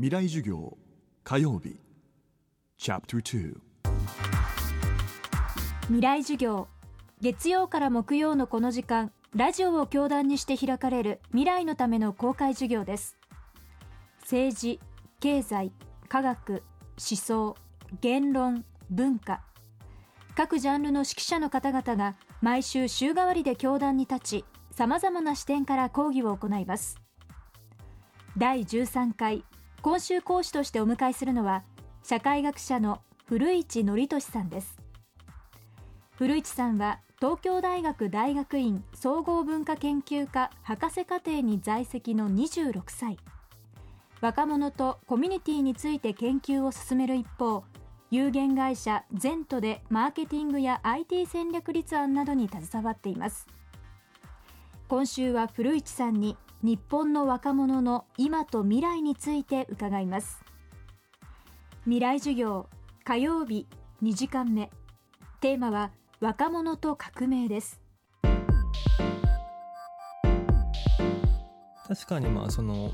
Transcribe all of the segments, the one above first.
未来授業火曜日。チャプター未来授業月曜から木曜のこの時間ラジオを教壇にして開かれる未来のための公開授業です。政治経済科学思想言論文化。各ジャンルの指揮者の方々が毎週週替わりで教壇に立ちさまざまな視点から講義を行います。第13回今週講師としてお迎えするのは社会学者の古市憲寿さんです。古市さんは東京大学大学院総合文化研究科博士課程に在籍の26歳。若者とコミュニティについて研究を進める一方有限会社ゼントでマーケティングや IT 戦略立案などに携わっています。今週は古市さんに日本の若者の今と未来について伺います。未来授業火曜日2時間目。テーマは若者と革命です。確かにまあその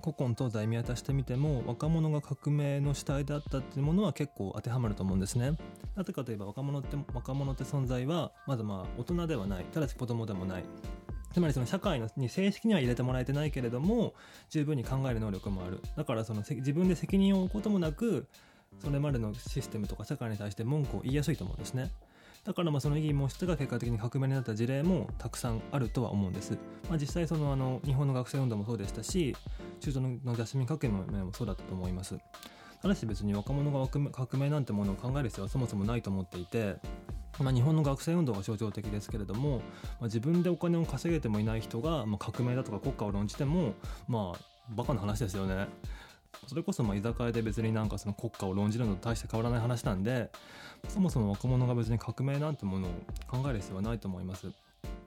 古今東西見渡してみても若者が革命の主体であったっていうものは結構当てはまると思うんですね。なぜかといえば若者って若者って存在はまだまあ大人ではない。ただし子供でもない。つまりその社会に正式には入れてもらえてないけれども十分に考える能力もある。だからその自分で責任を負うこともなくそれまでのシステムとか社会に対して文句を言いやすいと思うんですね。だからまあその異議申し立てが結果的に革命になった事例もたくさんあるとは思うんです、まあ、実際そのあの日本の学生運動もそうでしたし中東のジャスミン革命もそうだったと思います。ただし別に若者が革命なんてものを考える必要はそもそもないと思っていてまあ、日本の学生運動が象徴的ですけれども、まあ、自分でお金を稼げてもいない人が、まあ、革命だとか国家を論じてもまあバカな話ですよね。それこそまあ居酒屋で別になんかその国家を論じるのと大して変わらない話なんでそもそも若者が別に革命なんてものを考える必要はないと思います。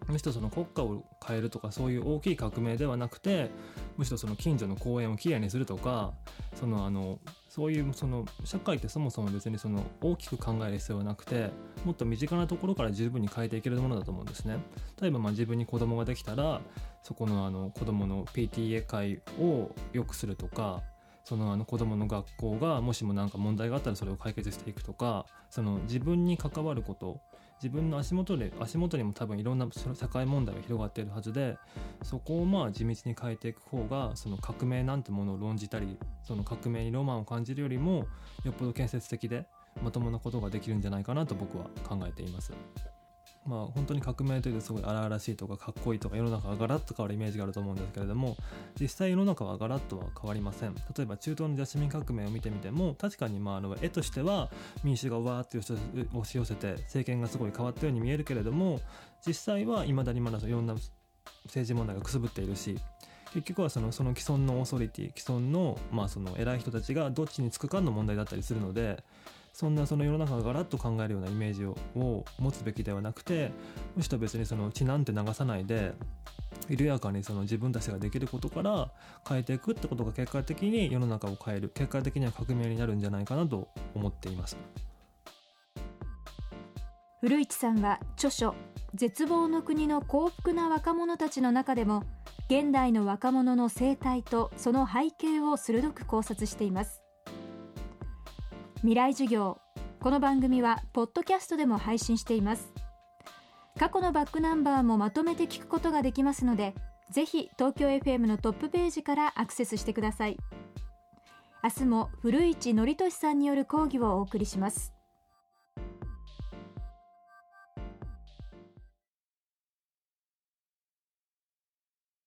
むしろその国家を変えるとかそういう大きい革命ではなくてむしろその近所の公園をきれいにするとかそのあのそういうその社会ってそもそも別にその大きく考える必要はなくてもっと身近なところから十分に変えていけるものだと思うんですね。例えばまあ自分に子供ができたらそこのあの子供の PTA 会を良くするとかそのあの子供の学校がもしも何か問題があったらそれを解決していくとかその自分に関わること自分の足元で足元にも多分いろんな社会問題が広がっているはずでそこをまあ地道に変えていく方がその革命なんてものを論じたりその革命にロマンを感じるよりもよっぽど建設的でまともなことができるんじゃないかなと僕は考えています。まあ本当に革命というとすごい荒々しいとかかっこいいとか世の中がガラッと変わるイメージがあると思うんですけれども実際世の中はガラッとは変わりません。例えば中東のジャスミン革命を見てみても確かにまああの絵としては民主がわーって押し寄せて政権がすごい変わったように見えるけれども実際はいまだにまだいろんな政治問題がくすぶっているし結局はそのその既存のオーソリティ既存の,、まあその偉い人たちがどっちにつくかの問題だったりするのでそんなその世の中がガラッと考えるようなイメージを持つべきではなくてむしろ別にその血なんて流さないで緩やかにその自分たちができることから変えていくってことが結果的に世の中を変える結果的には革命になるんじゃないかなと思っています。古市さんは著書「絶望の国の幸福な若者たち」の中でも現代の若者の生態とその背景を鋭く考察しています。未来授業。この番組はポッドキャストでも配信しています。過去のバックナンバーもまとめて聞くことができますのでぜひ東京 FM のトップページからアクセスしてください。明日も古市憲寿さんによる講義をお送りします。